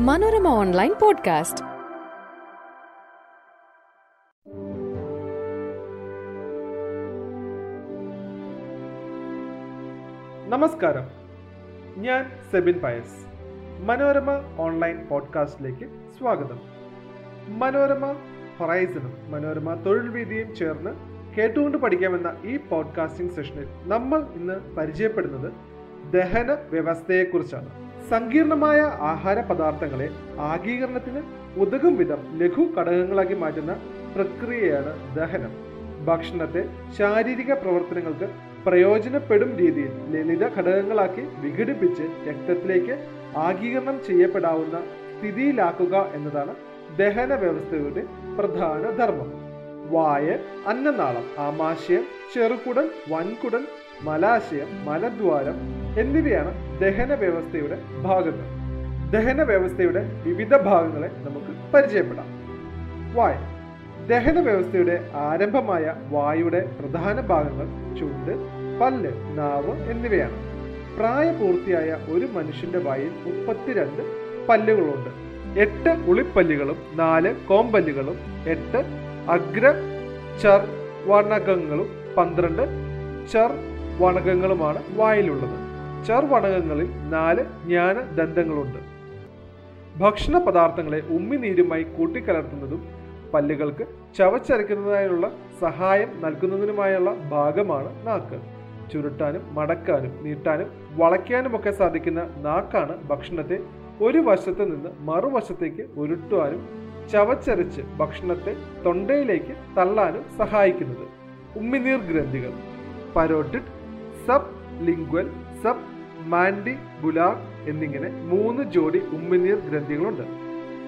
Manorama online podcast. നമസ്കാരം. ഞാൻ Sebin Pius. Manorama online പോഡ്കാസ്റ്റിലേക്ക് സ്വാഗതം. മനോരമ ഹൊറൈസണും മനോരമ തൊഴിൽ വീതിയും ചേർന്ന് കേട്ടുകൊണ്ട് പഠിക്കാമെന്ന ഈ പോഡ്കാസ്റ്റിംഗ് സെഷനിൽ നമ്മൾ ഇന്ന് പരിചയപ്പെടുന്നത് ദഹന വ്യവസ്ഥയെക്കുറിച്ചാണ്. സങ്കീർണമായ ആഹാര പദാർത്ഥങ്ങളെ ആഗീകരണത്തിന് ഉതകും വിധം ലഘു ഘടകങ്ങളാക്കി മാറ്റുന്ന പ്രക്രിയയാണ് ദഹനം. ഭക്ഷണത്തെ ശാരീരിക പ്രവർത്തനങ്ങൾക്ക് പ്രയോജനപ്പെടും രീതിയിൽ ലളിത ഘടകങ്ങളാക്കി വിഘടിപ്പിച്ച് രക്തത്തിലേക്ക് ആഗീകരണം ചെയ്യപ്പെടാവുന്ന സ്ഥിതിയിലാക്കുക എന്നതാണ് ദഹന വ്യവസ്ഥയുടെ പ്രധാന ധർമ്മം. വായ അന്നനാളം ആമാശയം ചെറുകുടൽ വൻകുടൽ മലാശയം മലദ്വാരം എന്നിവയാണ് ദഹന വ്യവസ്ഥയുടെ ഭാഗങ്ങൾ. ദഹന വ്യവസ്ഥയുടെ വിവിധ ഭാഗങ്ങളെ നമുക്ക് പരിചയപ്പെടാം. വായ. ദഹന വ്യവസ്ഥയുടെ ആരംഭമായ വായുടെ പ്രധാന ഭാഗങ്ങൾ ചുണ്ട് പല്ല് നാവ് എന്നിവയാണ്. പ്രായപൂർത്തിയായ ഒരു മനുഷ്യന്റെ വായിൽ മുപ്പത്തിരണ്ട് പല്ലുകളുണ്ട്. എട്ട് ഉളിപ്പല്ലുകളും നാല് കോമ്പല്ലുകളും എട്ട് അഗ്ര ചർ വണകങ്ങളും പന്ത്രണ്ട് ചർ വണകങ്ങളുമാണ് വായിലുള്ളത്. ചർ വണകങ്ങളിൽ നാല് ജ്ഞാന ദന്തങ്ങളുണ്ട് ഭക്ഷണ പദാർത്ഥങ്ങളെ ഉമ്മിനീരുമായി കൂട്ടിക്കലർത്തുന്നതും പല്ലുകൾക്ക് ചവച്ചരയ്ക്കുന്നതിനുള്ള സഹായം നൽകുന്നതിനുമായുള്ള ഭാഗമാണ് നാക്ക്. ചുരുട്ടാനും മടക്കാനും നീട്ടാനും വളയ്ക്കാനുമൊക്കെ സാധിക്കുന്ന നാക്കാണ് ഭക്ഷണത്തെ ഒരു വശത്ത് നിന്ന് മറുവശത്തേക്ക് ഉരുട്ടുവാനും ചവച്ചരച്ച് ഭക്ഷണത്തെ തൊണ്ടയിലേക്ക് തള്ളാനും സഹായിക്കുന്നത്. ഉമ്മിനീർ ഗ്രന്ഥികൾ. Parotid sublingual submandibular എന്നിങ്ങനെ മൂന്ന് ജോഡി ഉമ്മിനീർ ഗ്രന്ഥികളുണ്ട്.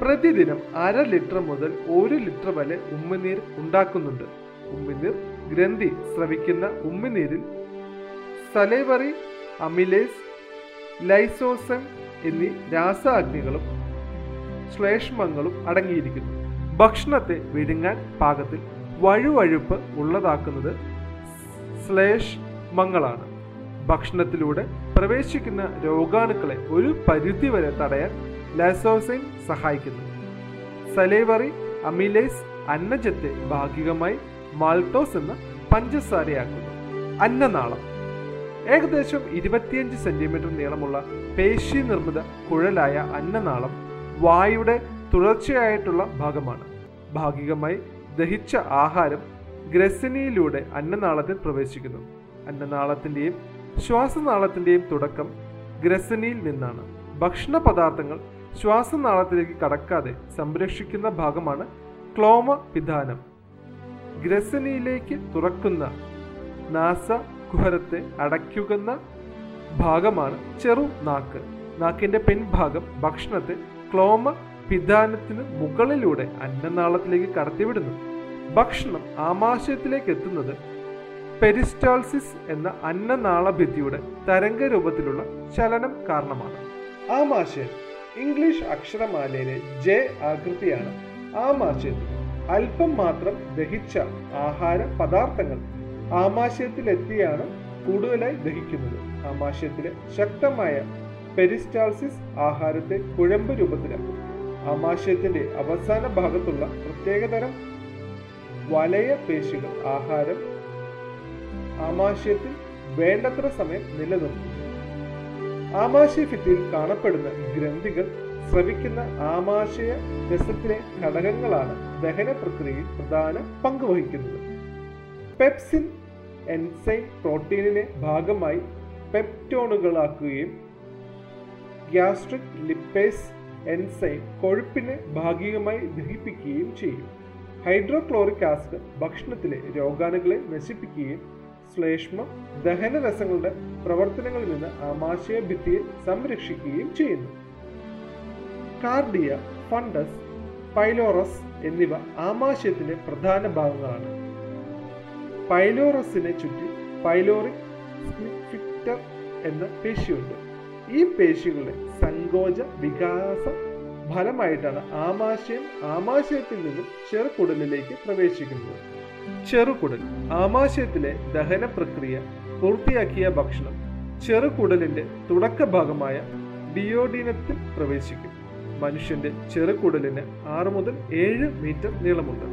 പ്രതിദിനം അര ലിറ്റർ മുതൽ ഒരു ലിറ്റർ വരെ ഉമ്മിനീർ ഉണ്ടാക്കുന്നുണ്ട്. ഉമ്മിനീർ ഗ്രന്ഥി സ്രവിക്കുന്ന ഉമ്മിനീരിൽ സലേവറി അമിലേസ് ലൈസോസം എന്നീ രാസാഗ്നികളും ശ്ലേഷ്മങ്ങളും അടങ്ങിയിരിക്കുന്നു. ഭക്ഷണത്തെ വിഴുങ്ങാൻ പാകത്തിൽ വഴുവഴുപ്പ് ഉള്ളതാക്കുന്നത് ശ്ലേഷ്മങ്ങളാണ്. ഭക്ഷണത്തിലൂടെ പ്രവേശിക്കുന്ന രോഗാണുക്കളെ ഒരു പരിധിവരെ തടയാൻ ലാസോസൈൻ സഹായിക്കുന്നു. സലേവറി അമിലേസ് അന്നജത്തെ ഭാഗികമായി മാൾട്ടോസ് എന്ന പഞ്ചസാരയാക്കുന്നു. അന്നനാളം. ഏകദേശം ഇരുപത്തിയഞ്ച് സെന്റിമീറ്റർ നീളമുള്ള പേശി നിർമ്മിത കുഴലായ അന്നനാളം വായുടെ തുടർച്ചയായിട്ടുള്ള ഭാഗമാണ്. ഭാഗികമായി ദഹിച്ച ആഹാരം ഗ്രസിനിയിലൂടെ അന്നനാളത്തിൽ പ്രവേശിക്കുന്നു. അന്നനാളത്തിന്റെയും ശ്വാസനാളത്തിന്റെയും തുടക്കം ഗ്രസനിയിൽ നിന്നാണ്. ഭക്ഷണ പദാർത്ഥങ്ങൾ ശ്വാസനാളത്തിലേക്ക് കടക്കാതെ സംരക്ഷിക്കുന്ന ഭാഗമാണ് ക്ലോമ പിധാനം ഗ്രസനിയിലേക്ക് തുറക്കുന്ന നാസ കുഹരത്തെ അടയ്ക്കുന്ന ഭാഗമാണ് ചെറു നാക്ക്. നാക്കിന്റെ പിൻഭാഗം ഭക്ഷണത്തെ ക്ലോമ പിധാനത്തിന് മുകളിലൂടെ അന്നനാളത്തിലേക്ക് കടത്തിവിടുന്നു. ഭക്ഷണം ആമാശയത്തിലേക്ക് എത്തുന്നത് പെരിസ്റ്റാൾസിസ് എന്ന അന്നനാളഭിത്തിയുടെ തരംഗ രൂപത്തിലുള്ള ചലനം കാരണമാണ്. ആമാശയം ഇംഗ്ലീഷ് അക്ഷരമാലയിലെ ജെ ആകൃതിയാണ്. ആമാശയത്തിൽ അല്പം മാത്രം ദഹിച്ച ആഹാര പദാർത്ഥങ്ങൾ ആമാശയത്തിലെത്തിയാണ് കൂടുതലായി ദഹിക്കുന്നത്. ആമാശയത്തിലെ ശക്തമായ പെരിസ്റ്റാൾസിസ് ആഹാരത്തെ കുഴമ്പ് രൂപത്തിലാക്കും ആമാശയത്തിന്റെ അവസാന ഭാഗത്തുള്ള പ്രത്യേകതരം വലയ പേശികൾ ആഹാരം ആമാശയത്തിൽ വേണ്ടത്ര സമയം നിലനിർത്തുന്നു. ആമാശയ ഭിത്തിയിൽ കാണപ്പെടുന്ന ഗ്രന്ഥികൾ ശ്രവിക്കുന്ന ആമാശയ രസത്തിലെ ഘടകങ്ങളാണ് ദഹന പ്രക്രിയയിൽ പ്രധാന പങ്ക് വഹിക്കുന്നത്. പെപ്സിൻ എൻസൈം പ്രോട്ടീനിനെ ഭാഗമായി പെപ്റ്റോണുകളാക്കുകയും ഗ്യാസ്ട്രിക് ലിപ്പേസ് എൻസൈം കൊഴുപ്പിനെ ഭാഗികമായി ദഹിപ്പിക്കുകയും ചെയ്യും. ഹൈഡ്രോക്ലോറിക് ആസിഡ് ഭക്ഷണത്തിലെ രോഗാണുക്കളെ നശിപ്പിക്കുകയും ശ്ലേഷ്മ ദഹനരസങ്ങളുടെ പ്രവർത്തനങ്ങളിൽ നിന്ന് ആമാശയ ഭിത്തിയെ സംരക്ഷിക്കുകയും ചെയ്യുന്നു. കാർഡിയ ഫണ്ടസ് പൈലോറസ് എന്നിവ ആമാശയത്തിന്റെ പ്രധാന ഭാഗങ്ങളാണ്. പൈലോറസിനെ ചുറ്റി പൈലോറിക് സ്പിക്റ്റർ എന്ന പേശിയുണ്ട്. ഈ പേശികളുടെ സങ്കോച വികാസ ഫലമായിട്ടാണ് ആമാശയം ആമാശയത്തിൽ നിന്നും ചെറുകുടലിലേക്ക് പ്രവേശിക്കുന്നത്. ചെറുകുടൽ ആമാശയത്തിലെ ദഹന പ്രക്രിയ പൂർത്തിയാക്കിയ ഭക്ഷണം. ചെറുകുടലിന്റെ തുടക്ക ഭാഗമായ ഡിയോഡിനത്തിൽ പ്രവേശിക്കും. മനുഷ്യന്റെ ചെറുകുടലിന് ആറ് മുതൽ ഏഴ് മീറ്റർ നീളമുണ്ട്.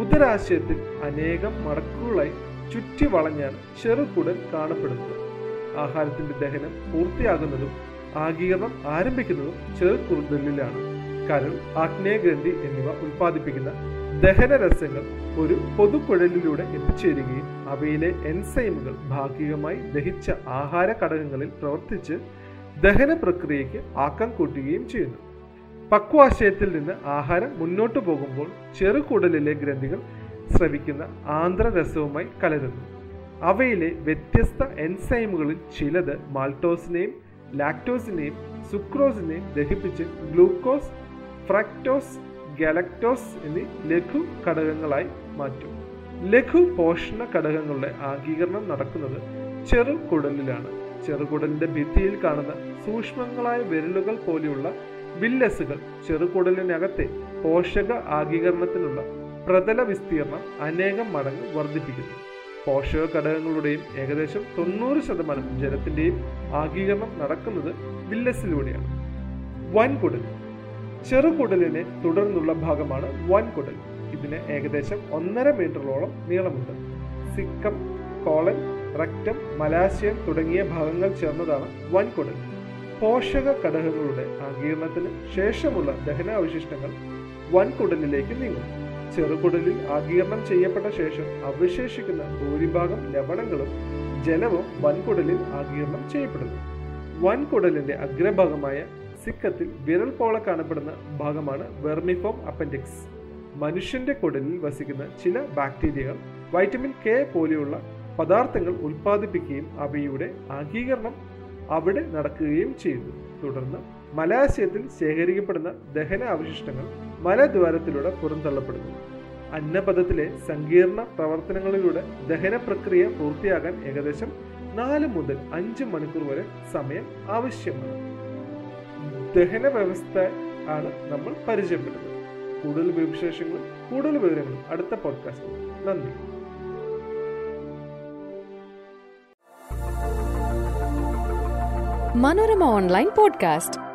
ഉദരാശയത്തിൽ അനേകം മടക്കുകളായി ചുറ്റി വളഞ്ഞാണ് ചെറുകുടൽ കാണപ്പെടുന്നത്. ആഹാരത്തിന്റെ ദഹനം പൂർത്തിയാകുന്നതും ആഗീകരണം ആരംഭിക്കുന്നതും ചെറുകുടലിലാണ്. കരൾ ആഗ്നേയഗ്രന്ഥി എന്നിവ ഉൽപ്പാദിപ്പിക്കുന്ന ദഹനരസങ്ങൾ ഒരു പൊതുപുഴലിലൂടെ എത്തിച്ചേരുകയും അവയിലെ എൻസൈമുകൾ ഭാഗികമായി ദഹിച്ച ആഹാര ഘടകങ്ങളിൽ പ്രവർത്തിച്ച് ദഹന പ്രക്രിയയ്ക്ക് ആക്കം കൂട്ടുകയും ചെയ്യുന്നു. പക്വാശയത്തിൽ നിന്ന് ആഹാരം മുന്നോട്ടു പോകുമ്പോൾ ചെറുകുടലിലെ ഗ്രന്ഥികൾ ശ്രവിക്കുന്ന ആന്ധ്രരസവുമായി കലരുന്നു. അവയിലെ വ്യത്യസ്ത എൻസൈമുകളിൽ ചിലത് മാൾട്ടോസിനെയും ലാക്ടോസിനെയും സുക്രോസിനെയും ദഹിപ്പിച്ച് ഗ്ലൂക്കോസ് ഫ്രക്ടോസ് ഗാലക്ടോസ് എന്നീ ലഘു ഘടകങ്ങളായി മാറ്റും. ലഘു പോഷണ ഘടകങ്ങളുടെ ആഗീകരണം നടക്കുന്നത് ചെറുകുടലിലാണ്. ചെറുകുടലിന്റെ ഭിത്തിയിൽ കാണുന്ന സൂക്ഷ്മങ്ങളായ വിരലുകൾ പോലെയുള്ള വില്ലസുകൾ ചെറുകുടലിനകത്തെ പോഷക ആഗീകരണത്തിനുള്ള പ്രതല വിസ്തീർണം അനേകം മടങ്ങ് വർദ്ധിപ്പിക്കുന്നു. പോഷക ഘടകങ്ങളുടെയും ഏകദേശം തൊണ്ണൂറ് ശതമാനം ജലത്തിന്റെയും ആഗീകരണം നടക്കുന്നത് വില്ലസിലൂടെയാണ്. വൻകുടൽ ചെറുകുടലിനെ തുടർന്നുള്ള ഭാഗമാണ് വൻകുടൽ. ഇതിന് ഏകദേശം ഒന്നര മീറ്ററോളം നീളമുണ്ട്. സിക്കം കോളൻ റക്റ്റം മലാശയം തുടങ്ങിയ ഭാഗങ്ങൾ ചേർന്നതാണ് വൻകുടൽ. പോഷക ഘടകങ്ങളുടെ ആകീർണത്തിന് ശേഷമുള്ള ദഹനാവശിഷ്ടങ്ങൾ വൻകുടലിലേക്ക് നീങ്ങും. ചെറുകുടലിൽ ആകീർണം ചെയ്യപ്പെട്ട ശേഷം അവശേഷിക്കുന്ന ഭൂരിഭാഗം ലവണങ്ങളും ജലവും വൻകുടലിൽ ആകീർണം ചെയ്യപ്പെടുന്നു. വൻകുടലിന്റെ അഗ്രഭാഗമായ സിക്കത്തിൽ വിരൽ പോളെ കാണപ്പെടുന്ന ഭാഗമാണ് വെർമിഫോം അപ്പൻഡിക്സ്. മനുഷ്യന്റെ കുടലിൽ വസിക്കുന്ന ചില ബാക്ടീരിയകൾ വൈറ്റമിൻ കെ പോലെയുള്ള പദാർത്ഥങ്ങൾ ഉൽപ്പാദിപ്പിക്കുകയും അവയുടെ ആഗീകരണം അവിടെ നടക്കുകയും ചെയ്യുന്നു. തുടർന്ന് മലാശയത്തിൽ ശേഖരിക്കപ്പെടുന്ന ദഹന അവശിഷ്ടങ്ങൾ മലദ്വാരത്തിലൂടെ പുറന്തള്ളപ്പെടുന്നു. അന്നപഥത്തിലെ സങ്കീർണ പ്രവർത്തനങ്ങളിലൂടെ ദഹന പ്രക്രിയ പൂർത്തിയാകാൻ ഏകദേശം നാല് മുതൽ അഞ്ച് മണിക്കൂർ വരെ സമയം ആവശ്യമാണ്. ദഹന വ്യവസ്ഥ ആണ് നമ്മൾ പരിചയപ്പെടുന്നത് കൂടുതൽ വിശേഷങ്ങളും കൂടുതൽ വിവരങ്ങളും അടുത്ത പോഡ്കാസ്റ്റിൽ നന്ദി. Manorama online podcast.